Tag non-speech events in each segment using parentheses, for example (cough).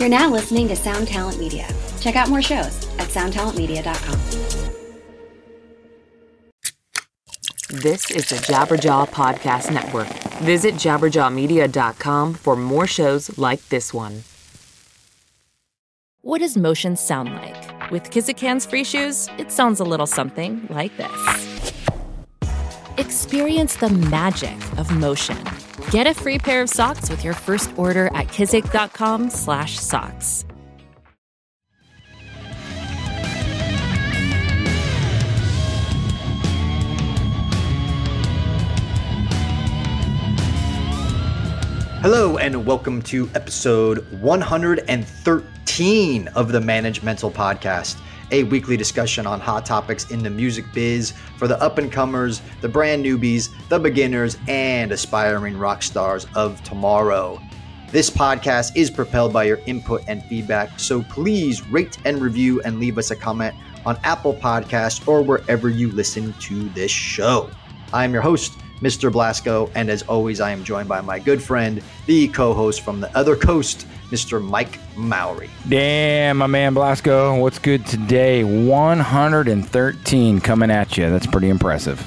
You're now listening to Sound Talent Media. Check out more shows at soundtalentmedia.com. This is the Jabberjaw Podcast Network. Visit jabberjawmedia.com for more shows like this one. What does motion sound like? With Kizikans free shoes, it sounds a little something like this. Experience the magic of motion. Get a free pair of socks with your first order at kizik.com slash socks. Hello, and welcome to episode 113 of the Managemental Podcast, a weekly discussion on hot topics in the music biz for the up and comers, the brand newbies, the beginners, and aspiring rock stars of tomorrow. This podcast is propelled by your input and feedback, so please rate and review and leave us a comment on Apple Podcasts or wherever you listen to this show. I'm your host, Mr. Blasko, and as always, I am joined by my good friend, the co host from the other coast, Mr. Mike Mowery. Damn, my man Blasko. What's good today? 113 coming at you. That's pretty impressive.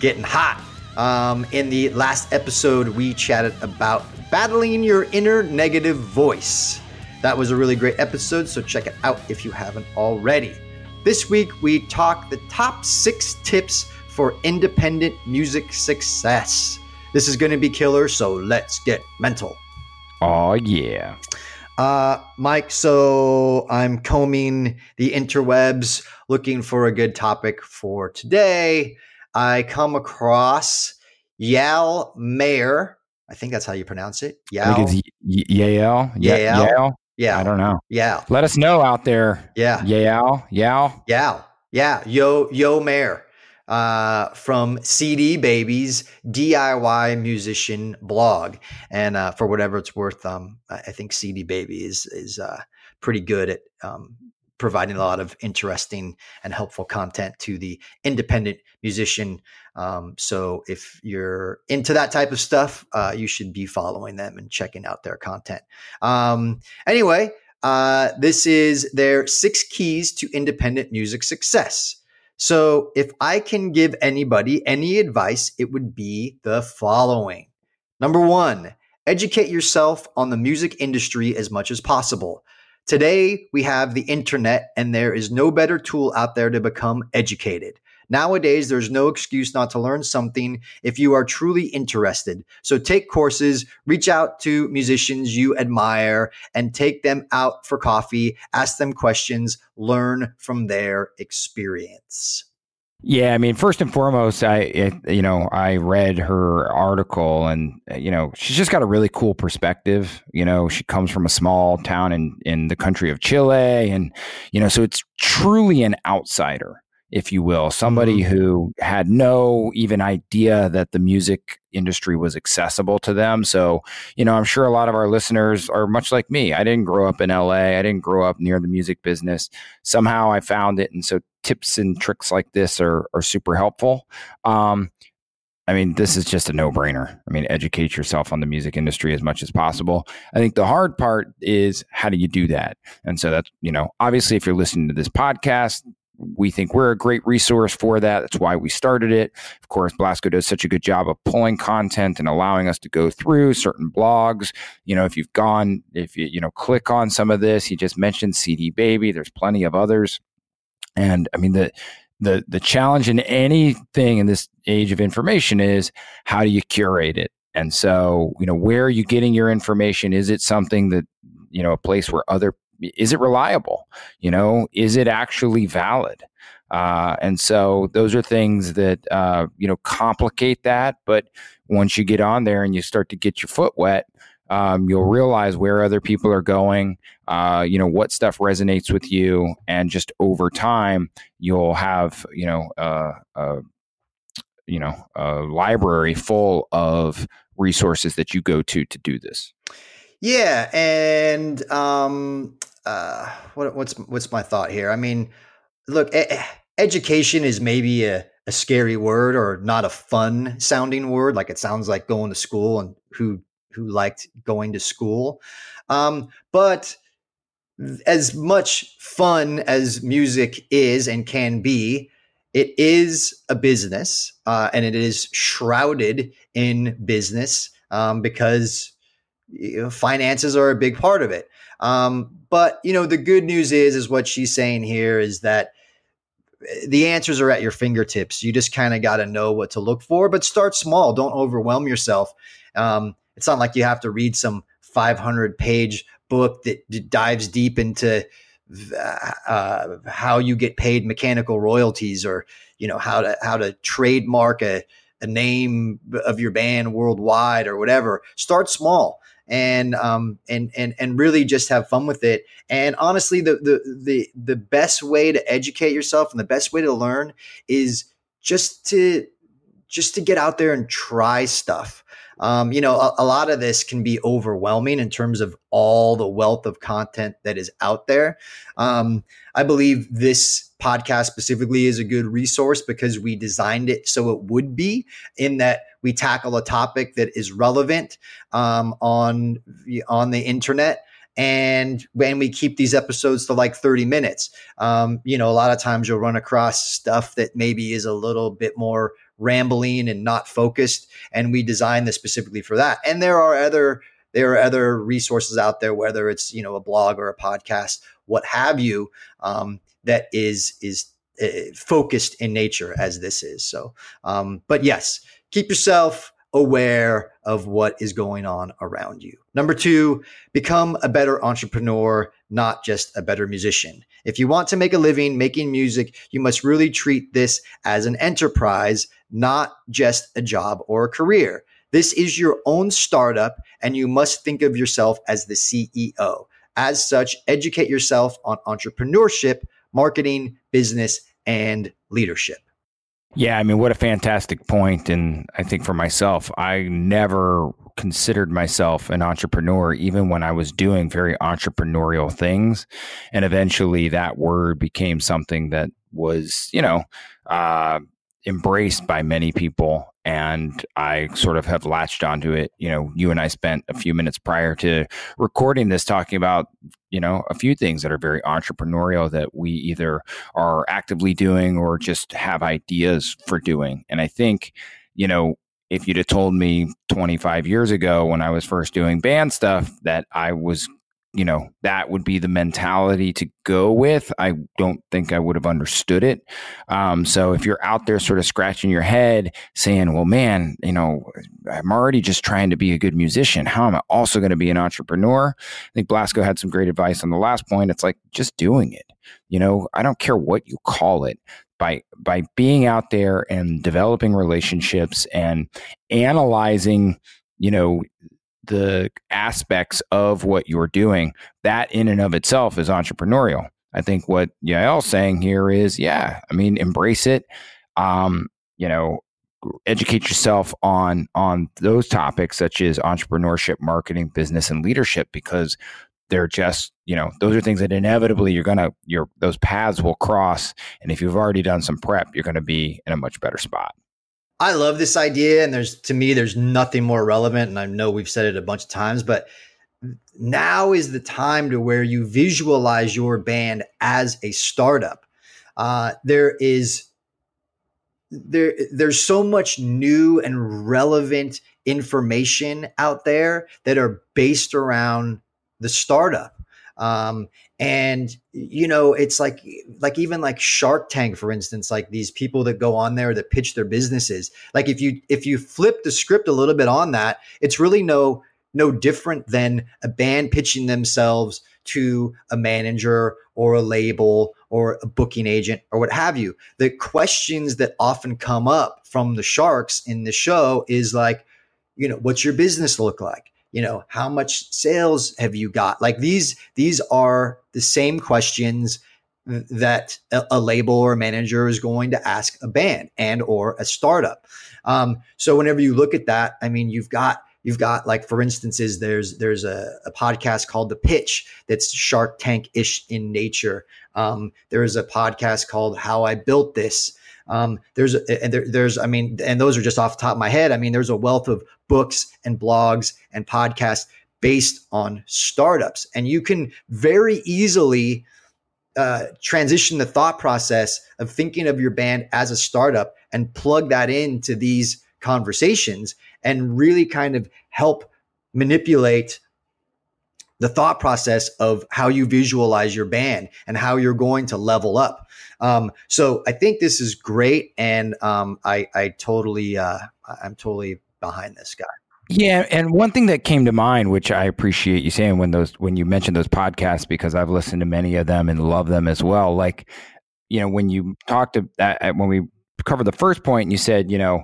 Getting hot. Um, in the last episode, we chatted about battling your inner negative voice. That was a really great episode, so check it out if you haven't already. This week, we talk the top six tips for independent music success. This is going to be killer, so let's get mental. Oh, yeah. Uh, Mike, so I'm combing the interwebs looking for a good topic for today. I come across Yal Meyer. I think that's how you pronounce it. Yal. I think it's Yale. Yale. Yale. Yeah. I don't know. Yeah. Let us know out there. Yeah. Yale. Yale. Yeah. Yeah. Yo, Yo Meyer uh, from CD Baby's DIY musician blog, and uh, for whatever it's worth, um, I think CD Baby is is uh, pretty good at um, providing a lot of interesting and helpful content to the independent musician. Um, so if you're into that type of stuff, uh, you should be following them and checking out their content. Um, anyway, uh, this is their six keys to independent music success. So, if I can give anybody any advice, it would be the following. Number one, educate yourself on the music industry as much as possible. Today, we have the internet, and there is no better tool out there to become educated. Nowadays, there's no excuse not to learn something if you are truly interested. So take courses, reach out to musicians you admire, and take them out for coffee, ask them questions, learn from their experience. Yeah, I mean, first and foremost, I it, you know I read her article, and uh, you know she's just got a really cool perspective. You know, she comes from a small town in in the country of Chile, and you know, so it's truly an outsider if you will, somebody mm-hmm. who had no even idea that the music industry was accessible to them. So, you know, I'm sure a lot of our listeners are much like me. I didn't grow up in LA, I didn't grow up near the music business. Somehow I found it. And so tips and tricks like this are, are super helpful. Um, I mean, this is just a no brainer. I mean, educate yourself on the music industry as much as possible. I think the hard part is how do you do that? And so that's, you know, obviously, if you're listening to this podcast, we think we're a great resource for that. That's why we started it. Of course, Blasko does such a good job of pulling content and allowing us to go through certain blogs. You know, if you've gone, if you, you know, click on some of this, he just mentioned CD Baby, there's plenty of others. And I mean, the, the, the challenge in anything in this age of information is how do you curate it? And so, you know, where are you getting your information? Is it something that, you know, a place where other is it reliable? You know, is it actually valid? Uh, and so those are things that uh, you know complicate that. But once you get on there and you start to get your foot wet, um, you'll realize where other people are going. Uh, you know what stuff resonates with you, and just over time, you'll have you know uh, you know a library full of resources that you go to to do this. Yeah, and um, uh, what, what's what's my thought here? I mean, look, e- education is maybe a, a scary word or not a fun sounding word. Like it sounds like going to school and who who liked going to school. Um, but as much fun as music is and can be, it is a business uh, and it is shrouded in business um, because you know, finances are a big part of it. Um, but you know, the good news is, is what she's saying here is that eh, the answers are at your fingertips. You just kind of got to know what to look for, but start small. Don't overwhelm yourself. Um, it's not like you have to read some 500 page book that d- dives deep into uh, how you get paid mechanical royalties or you know how to how to trademark a, a name of your band worldwide or whatever start small and um and and and really just have fun with it and honestly the the the the best way to educate yourself and the best way to learn is just to just to get out there and try stuff um, you know, a, a, lot of this can be overwhelming in terms of all the wealth of content that is out there. Um, I believe this podcast specifically is a good resource because we designed it so it would be in that we tackle a topic that is relevant um, on on the internet and when we keep these episodes to like 30 minutes um, you know a lot of times you'll run across stuff that maybe is a little bit more rambling and not focused. And we designed this specifically for that. And there are other there are other resources out there, whether it's you know a blog or a podcast, what have you, um, that is is uh, focused in nature as this is. So, um, but yes, keep yourself aware of what is going on around you. Number two, become a better entrepreneur, not just a better musician. If you want to make a living making music, you must really treat this as an enterprise, not just a job or a career. This is your own startup, and you must think of yourself as the CEO. As such, educate yourself on entrepreneurship, marketing, business, and leadership. Yeah, I mean, what a fantastic point. And I think for myself, I never considered myself an entrepreneur, even when I was doing very entrepreneurial things. And eventually that word became something that was, you know, uh, embraced by many people and I sort of have latched onto it. You know, you and I spent a few minutes prior to recording this talking about, you know, a few things that are very entrepreneurial that we either are actively doing or just have ideas for doing. And I think, you know, if you'd have told me 25 years ago when I was first doing band stuff that I was you know that would be the mentality to go with. I don't think i would have understood it. Um, so if you're out there sort of scratching your head saying well man you know i'm already just trying to be a good musician. How am i also going to be an entrepreneur? I think blasko had some great advice on the last point. It's like just doing it. You know i don't care what you call it. By by being out there and developing relationships and analyzing you know the aspects of what you're doing, that in and of itself is entrepreneurial. I think what Yael's saying here is, yeah, I mean, embrace it. Um, you know, educate yourself on on those topics such as entrepreneurship, marketing, business, and leadership because they're just you know those are things that inevitably you're gonna your those paths will cross and if you've already done some prep you're gonna be in a much better spot I love this idea, and there's to me, there's nothing more relevant. And I know we've said it a bunch of times, but now is the time to where you visualize your band as a startup. Uh, there is there there's so much new and relevant information out there that are based around the startup um, and you know, it's like like even like Shark Tank, for instance, like these people that go on there that pitch their businesses. Like if you if you flip the script a little bit on that, it's really no no different than a band pitching themselves to a manager or a label or a booking agent or what have you. The questions that often come up from the sharks in the show is like, you know, what's your business look like? You know how much sales have you got? Like these these are the same questions that a, label or a manager is going to ask a band and or a startup. Um, so whenever you look at that i mean you've got you've got like for instances there's there's a, a podcast called the pitch that's shark tank-ish in nature. Um, there is a podcast called how i built this um, there's and there, there's I mean, and those are just off the top of my head. I mean, there's a wealth of books and blogs and podcasts based on startups. And you can very easily uh, transition the thought process of thinking of your band as a startup and plug that into these conversations and really kind of help manipulate the thought process of how you visualize your band and how you're going to level up. Um, so I think this is great, and um, I, I totally, uh, I'm totally behind this guy. Yeah, and one thing that came to mind, which I appreciate you saying when those when you mentioned those podcasts, because I've listened to many of them and love them as well. Like, you know, when you talked to that when we covered the first point, and you said, you know,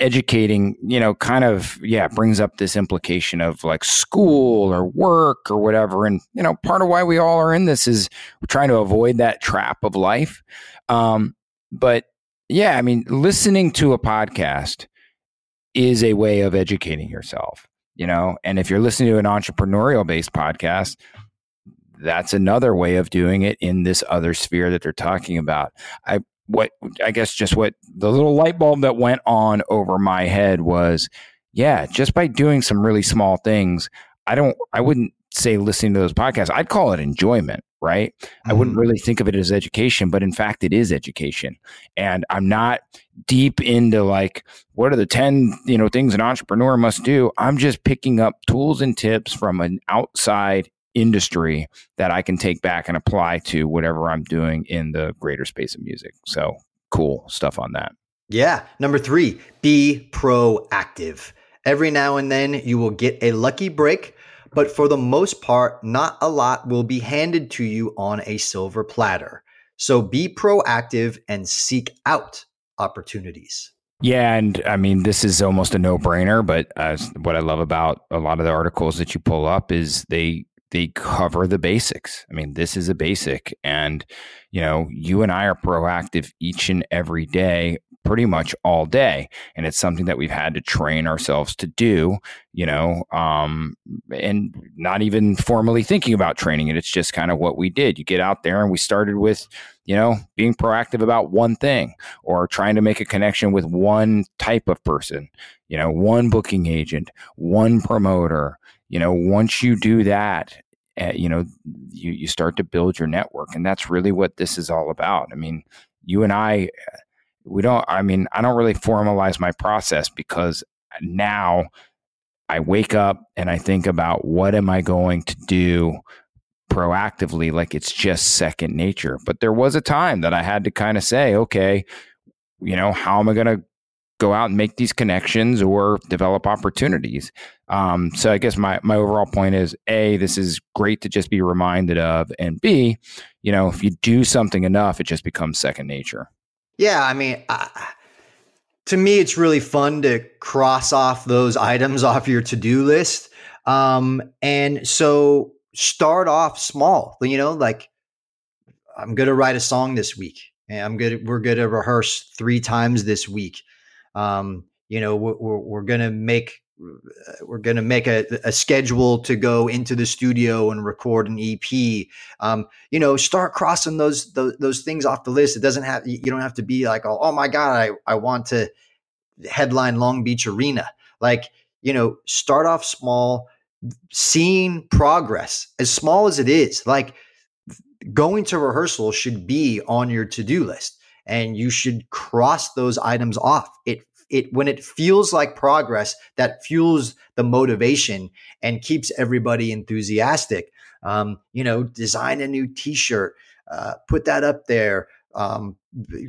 educating, you know, kind of yeah, brings up this implication of like school or work or whatever, and you know, part of why we all are in this is we're trying to avoid that trap of life. Um, but yeah, I mean, listening to a podcast is a way of educating yourself, you know? And if you're listening to an entrepreneurial based podcast, that's another way of doing it in this other sphere that they're talking about. I what I guess just what the little light bulb that went on over my head was yeah, just by doing some really small things, I don't I wouldn't say listening to those podcasts. I'd call it enjoyment right? Mm-hmm. I wouldn't mm-hmm. really think of it as education, but in fact, it is education. And I'm not deep into like, what are the 10, you know, things an entrepreneur must do? I'm just picking up tools and tips from an outside industry that I can take back and apply to whatever I'm doing in the greater space of music. So cool stuff on that. Yeah. Number three, be proactive. Every now and then you will get a lucky break but for the most part, not a lot will be handed to you on a silver platter. So be proactive and seek out opportunities. Yeah, and I mean, this is almost a no-brainer. But uh, what I love about a lot of the articles that you pull up is they they cover the basics. I mean, this is a basic, and you know, you and I are proactive each and every day pretty much all day. And it's something that we've had to train ourselves to do, you know, um, and not even formally thinking about training it. It's just kind of what we did. You get out there and we started with, you know, being proactive about one thing or trying to make a connection with one type of person, you know, one booking agent, one promoter. You know, once you do that, uh, you know, you, you start to build your network. And that's really what this is all about. I mean, you and I, we don't i mean i don't really formalize my process because now i wake up and i think about what am i going to do proactively like it's just second nature but there was a time that i had to kind of say okay you know how am i going to go out and make these connections or develop opportunities um, so i guess my, my overall point is a this is great to just be reminded of and b you know if you do something enough it just becomes second nature yeah, I mean, to me, it's really fun to cross off those items (laughs) off your to do list. Um, and so start off small, you know, like I'm going to write a song this week. And I'm good. We're going to rehearse three times this week. Um, you know, we're, we're, we're going to make we're going to make a, a, schedule to go into the studio and record an EP. Um, you know, start crossing those, those, those things off the list. It doesn't have you don't have to be like, oh, oh my god, I I want to headline Long Beach Arena. Like you know, start off small, seeing progress as small as it is. Like going to rehearsal should be on your to do list. And you should cross those items off. It it when it feels like progress that fuels the motivation and keeps everybody enthusiastic um, you know design a new t-shirt uh, put that up there um,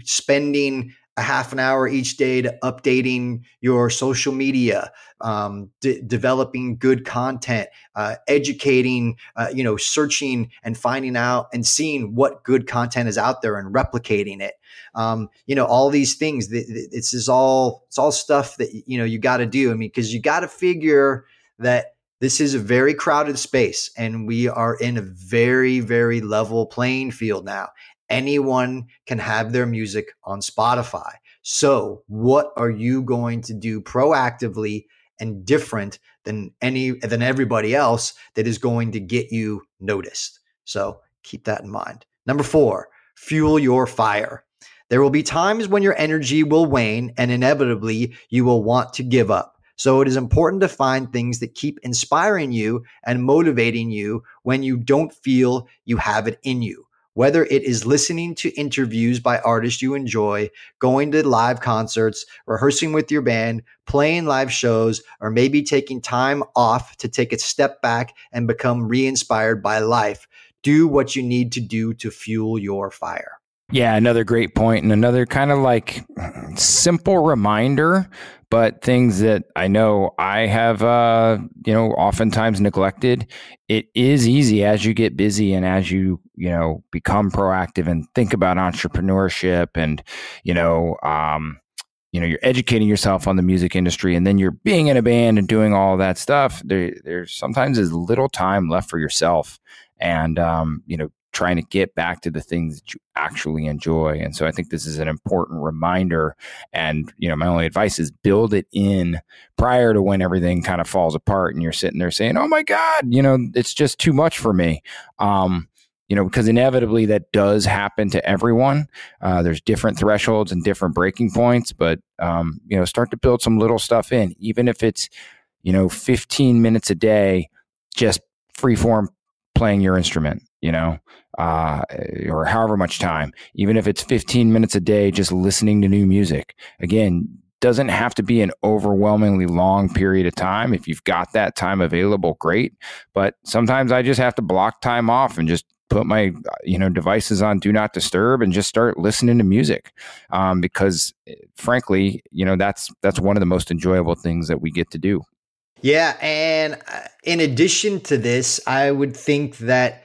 spending a half an hour each day to updating your social media, um, developing good content, uh, educating, uh, you know, searching and finding out and seeing what good content is out there and replicating it. Um, you know, all these things. This is all it's all stuff that you know you got to do. I mean, because you got to figure that this is a very crowded space and we are in a very very level playing field now anyone can have their music on Spotify. So, what are you going to do proactively and different than any than everybody else that is going to get you noticed? So, keep that in mind. Number 4, fuel your fire. There will be times when your energy will wane and inevitably you will want to give up. So it is important to find things that keep inspiring you and motivating you when you don't feel you have it in you. Whether it is listening to interviews by artists you enjoy, going to live concerts, rehearsing with your band, playing live shows, or maybe taking time off to take a step back and become re inspired by life, do what you need to do to fuel your fire. Yeah, another great point and another kind of like simple reminder, but things that I know I have, uh, you know, oftentimes neglected. It is easy as you get busy and as you, you know, become proactive and think about entrepreneurship and, you know, um, you know, you're educating yourself on the music industry and then you're being in a band and doing all that stuff. There, there's sometimes is little time left for yourself and um, you know trying to get back to the things that you actually enjoy. And so I think this is an important reminder. And, you know, my only advice is build it in prior to when everything kind of falls apart and you're sitting there saying, oh my God, you know, it's just too much for me. Um, you know, because inevitably that does happen to everyone. Uh, there's different thresholds and different breaking points, but, um, you know, start to build some little stuff in, even if it's, you know, 15 minutes a day, just free form playing your instrument, you know, uh, or however much time, even if it's 15 minutes a day, just listening to new music. Again, doesn't have to be an overwhelmingly long period of time. If you've got that time available, great. But sometimes I just have to block time off and just put my you know devices on do not disturb and just start listening to music um, because eh, frankly you know that's that's one of the most enjoyable things that we get to do yeah. And uh, in addition to this, I would think that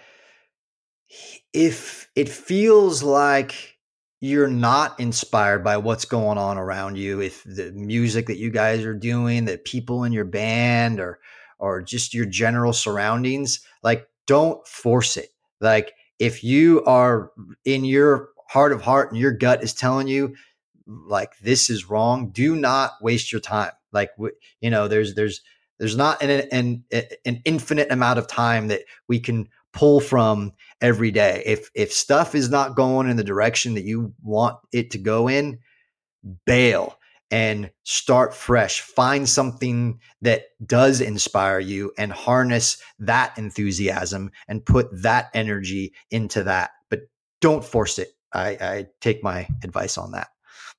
if it feels like you're not inspired by what's going on around you, if the music that you guys are doing, the people in your band or or just your general surroundings, like don't force it. Like if you are in your heart of heart and your gut is telling you like this is wrong, do not waste your time. Like you know, there's there's there's not an, an, an infinite amount of time that we can pull from every day. If if stuff is not going in the direction that you want it to go in, bail and start fresh. Find something that does inspire you and harness that enthusiasm and put that energy into that. But don't force it. I, I take my advice on that.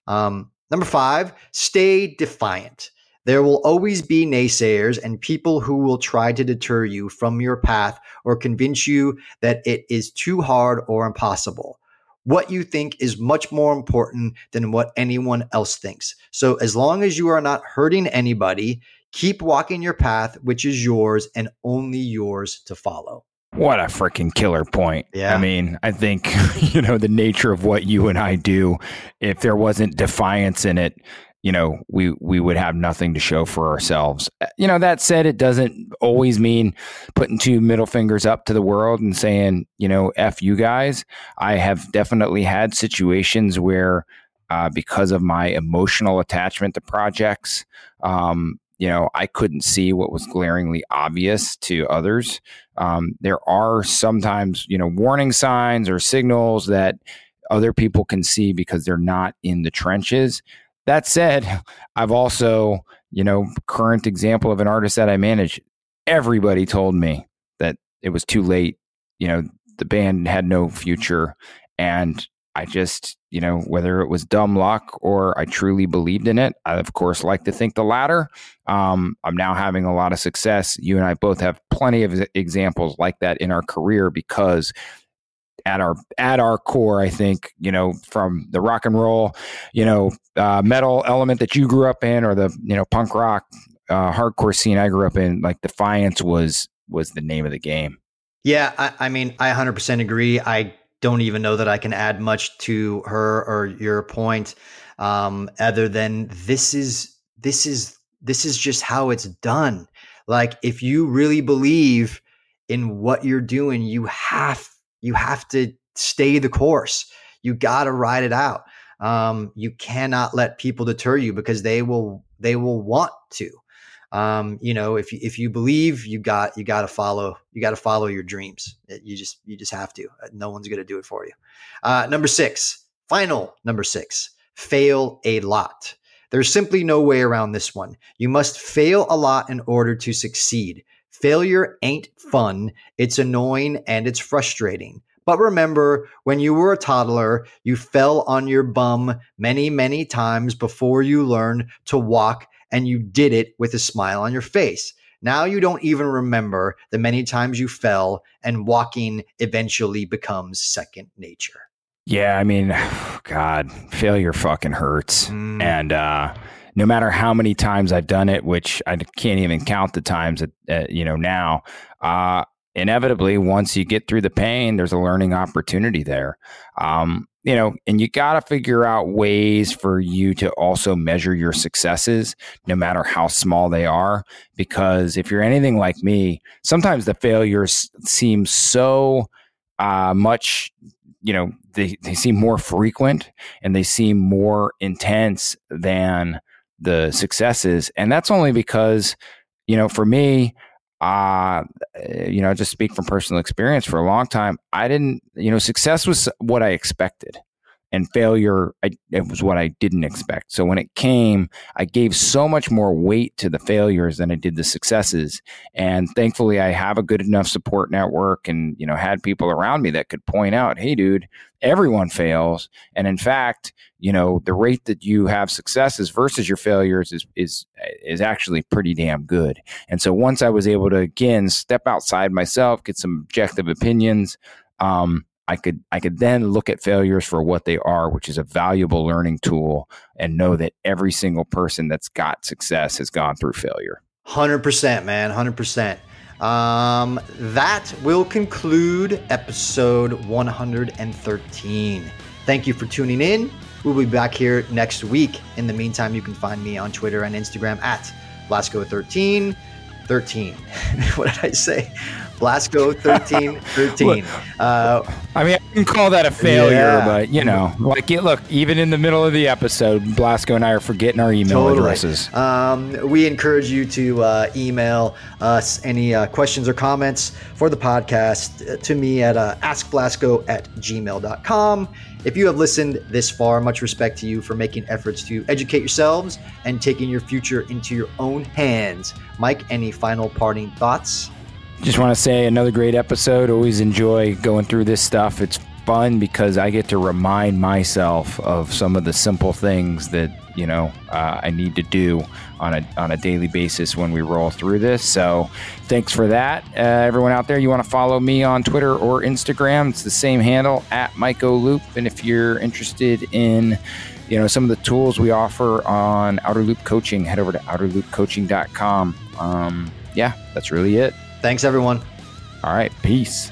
Um, number five, stay defiant. There will always be naysayers and people who will try to deter you from your path or convince you that it is too hard or impossible. What you think is much more important than what anyone else thinks. So, as long as you are not hurting anybody, keep walking your path, which is yours and only yours to follow. What a freaking killer point. Yeah. I mean, I think, (laughs) you know, the nature of what you and I do, if there wasn't defiance in it, you know, we we would have nothing to show for ourselves. Uh, you know, that said, it doesn't always mean putting two middle fingers up to the world and saying, you know, f you guys. I have definitely had situations where, uh, because of my emotional attachment to projects, um, you know, I couldn't see what was glaringly obvious to others. Um, there are sometimes, you know, warning signs or signals that other people can see because they're not in the trenches that said, I've also, you know, current example of an artist that I manage. Everybody told me that it was too late. You know, the band had no future. And I just, you know, whether it was dumb luck or I truly believed in it, I of course like to think the latter. Um, I'm now having a lot of success. You and I both have plenty of examples like that in our career because at our at our core, I think you know from the rock and roll, you know, uh, metal element that you grew up in, or the you know punk rock uh, hardcore scene I grew up in, like Defiance was was the name of the game. Yeah, I, I mean, I 100% agree. I don't even know that I can add much to her or your point, um, other than this is this is this is just how it's done. Like, if you really believe in what you're doing, you have you have to stay the course. You got to ride it out. Um, you cannot let people deter you because they will they will want to. Um, you know, if you, if you believe, you got you got to follow you got to follow your dreams. You just you just have to. Uh, no one's going to do it for you. Uh, number six, final number six, fail a lot. There's simply no way around this one. You must fail a lot in order to succeed. Failure ain't fun. It's annoying and it's frustrating. But remember, when you were a toddler, you fell on your bum many, many times before you learned to walk, and you did it with a smile on your face. Now you don't even remember the many times you fell, and walking eventually becomes second nature. Yeah, I mean, (sighs) God, failure fucking hurts. Mm. And uh, no matter how many times I've done it, which I can't even count the times, that, you know, now, uh, inevitably, once you get through the pain, there's a learning opportunity there. Um, you know, and you got to figure out ways for you to also measure your successes, no matter how small they are. Because if you're anything like me, sometimes the failures seem so uh, much, you know, they, they seem more frequent and they seem more intense than the successes. And that's only because, you know, for me, uh, you know, just speak from personal experience for a long time, I didn't, you know, success was what I expected and failure I, it was what I didn't expect. So when it came, I gave so much more weight to the failures than I did the successes. And thankfully, I have a good enough support network, and you know, had people around me that could point out, "Hey, dude, everyone fails." And in fact, you know, the rate that you have successes versus your failures is is is actually pretty damn good. And so once I was able to again step outside myself, get some objective opinions. Um, I could I could then look at failures for what they are, which is a valuable learning tool, and know that every single person that's got success has gone through failure. Hundred percent, man. Hundred percent. Um, that will conclude episode 113. Thank you for tuning in. We'll be back here next week. In the meantime, you can find me on Twitter and Instagram at Blasko13. 13. (laughs) what did I say? Blasko (laughs) 13 13. Uh, I mean, I can call that a failure, yeah. but you know, like it, look, even in the middle of the episode, Blasko and I are forgetting our email totally. addresses. Um, we encourage you to uh, email us any uh, questions or comments for the podcast to me at uh, askblasko at gmail.com. If you have listened this far, much respect to you for making efforts to educate yourselves and taking your future into your own hands. Mike, any final parting thoughts? Just want to say another great episode. Always enjoy going through this stuff. It's fun because I get to remind myself of some of the simple things that you know uh, I need to do on a on a daily basis when we roll through this. So, thanks for that, uh, everyone out there. You want to follow me on Twitter or Instagram? It's the same handle at mikeoloop. And if you're interested in you know some of the tools we offer on Outerloop Coaching, head over to outerloopcoaching.com. Um, yeah, that's really it. Thanks, everyone. All right. Peace.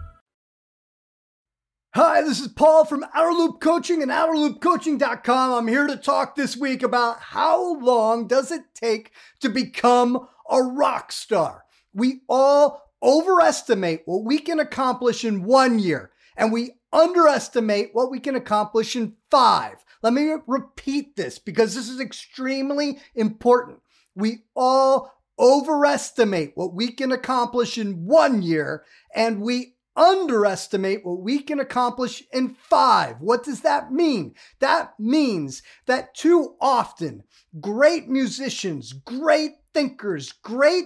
Hi, this is Paul from Outerloop Coaching and OuterLoopCoaching.com. I'm here to talk this week about how long does it take to become a rock star. We all overestimate what we can accomplish in one year, and we underestimate what we can accomplish in five. Let me repeat this because this is extremely important. We all overestimate what we can accomplish in one year, and we underestimate what we can accomplish in five. What does that mean? That means that too often great musicians, great thinkers, great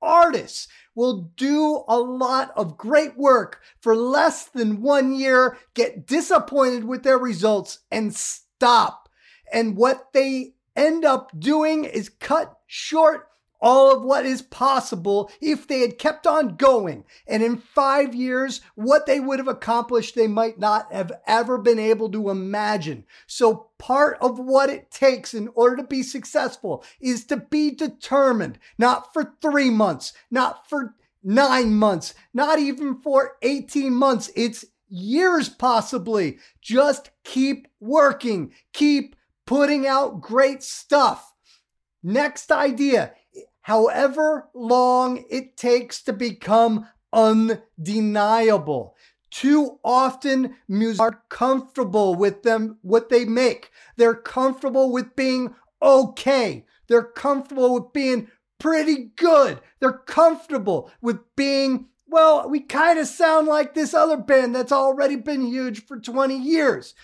artists will do a lot of great work for less than one year, get disappointed with their results, and stop. And what they end up doing is cut short all of what is possible if they had kept on going. And in five years, what they would have accomplished, they might not have ever been able to imagine. So part of what it takes in order to be successful is to be determined, not for three months, not for nine months, not even for 18 months. It's years possibly. Just keep working, keep putting out great stuff. Next idea however long it takes to become undeniable. Too often, musicians are comfortable with them, what they make. They're comfortable with being okay. They're comfortable with being pretty good. They're comfortable with being, well, we kind of sound like this other band that's already been huge for 20 years.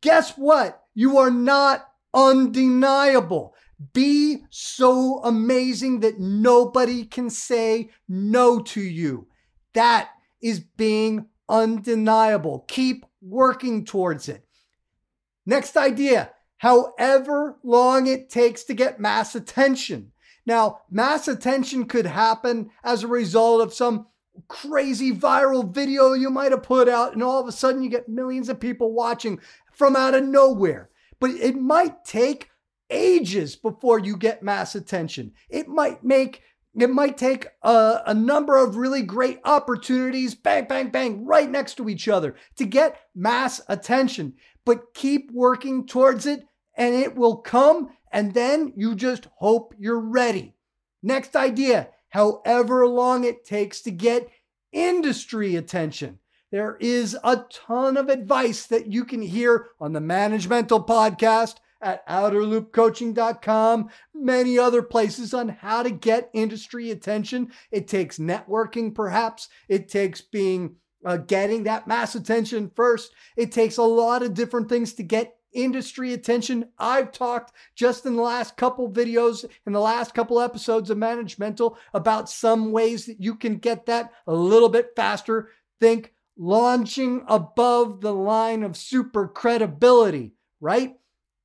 Guess what? You are not undeniable. Be so amazing that nobody can say no to you. That is being undeniable. Keep working towards it. Next idea however long it takes to get mass attention. Now, mass attention could happen as a result of some crazy viral video you might have put out, and all of a sudden you get millions of people watching from out of nowhere. But it might take ages before you get mass attention. It might make it might take a, a, number of really great opportunities, bang, bang, bang, right next to each other to get mass attention. But keep working towards it and it will come. And then you just hope you're ready. Next idea however long it takes to get industry attention. There is a ton of advice that you can hear on the Managemental Podcast at outerloopcoaching.com, many other places on how to get industry attention. It takes networking, perhaps. It takes being uh, getting that mass attention first. It takes a lot of different things to get industry attention. I've talked just in the last couple videos, in the last couple episodes of Managemental, about some ways that you can get that a little bit faster. Think launching above the line of super credibility, right?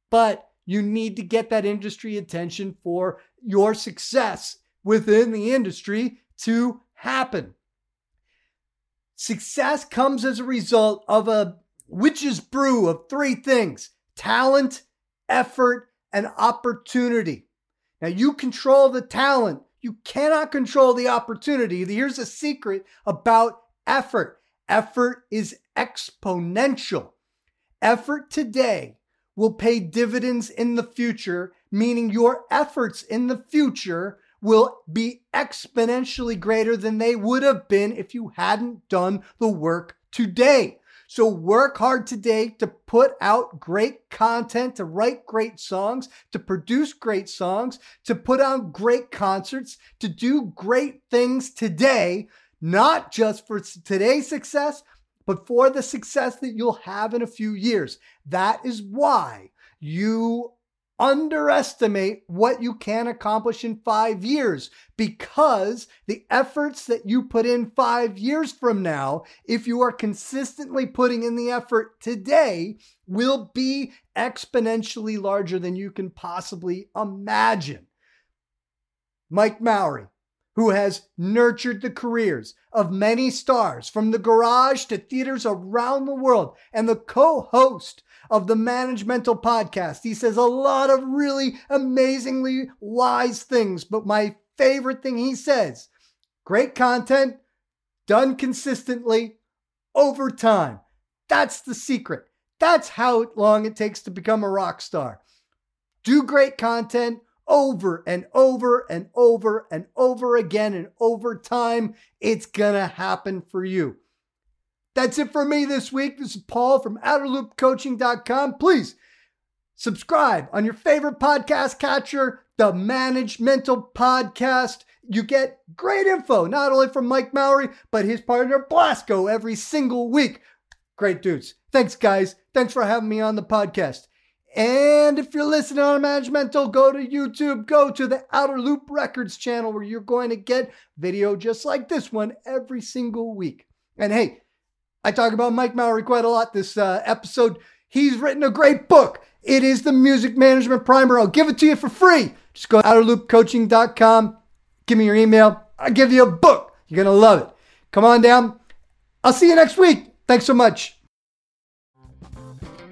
But you need to get that industry attention for your success within the industry to happen. Success comes as a result of a witch's brew of three things talent, effort, and opportunity. Now, you control the talent, you cannot control the opportunity. Here's a secret about effort effort is exponential. Effort today will pay dividends in the future, meaning your efforts in the future will be exponentially greater than they would have been if you hadn't done the work today. So work hard today to put out great content, to write great songs, to produce great songs, to put on great concerts, to do great things today, not just for today's success, but for the success that you'll have in a few years. That is why you underestimate what you can accomplish in five years because the efforts that you put in five years from now, if you are consistently putting in the effort today, will be exponentially larger than you can possibly imagine. Mike Mowery, who has nurtured the careers of many stars from the garage to theaters around the world and the co host of the Managemental podcast. He says a lot of really amazingly wise things, but my favorite thing he says great content done consistently over time. That's the secret. That's how long it takes to become a rock star. Do great content over and over and over and over again. And over time, it's to happen for you. That's it for me this week. This is Paul from OuterLoopCoaching.com. Please subscribe on your favorite podcast catcher, the Managemental Podcast. You get great info, not only from Mike Mowery, but his partner Blasko every single week. Great dudes. Thanks, guys. Thanks for having me on the podcast. And if you're listening on Managemental, go to YouTube, go to the Outer Loop Records channel where you're going to get video just like this one every single week. And hey, I talk about Mike Mowery quite a lot this uh, episode. He's written a great book. It is the Music Management Primer. I'll give it to you for free. Just go to outerloopcoaching.com, Give me your email. I'll give you a book. You're going to love it. Come on down. I'll see you next week. Thanks so much.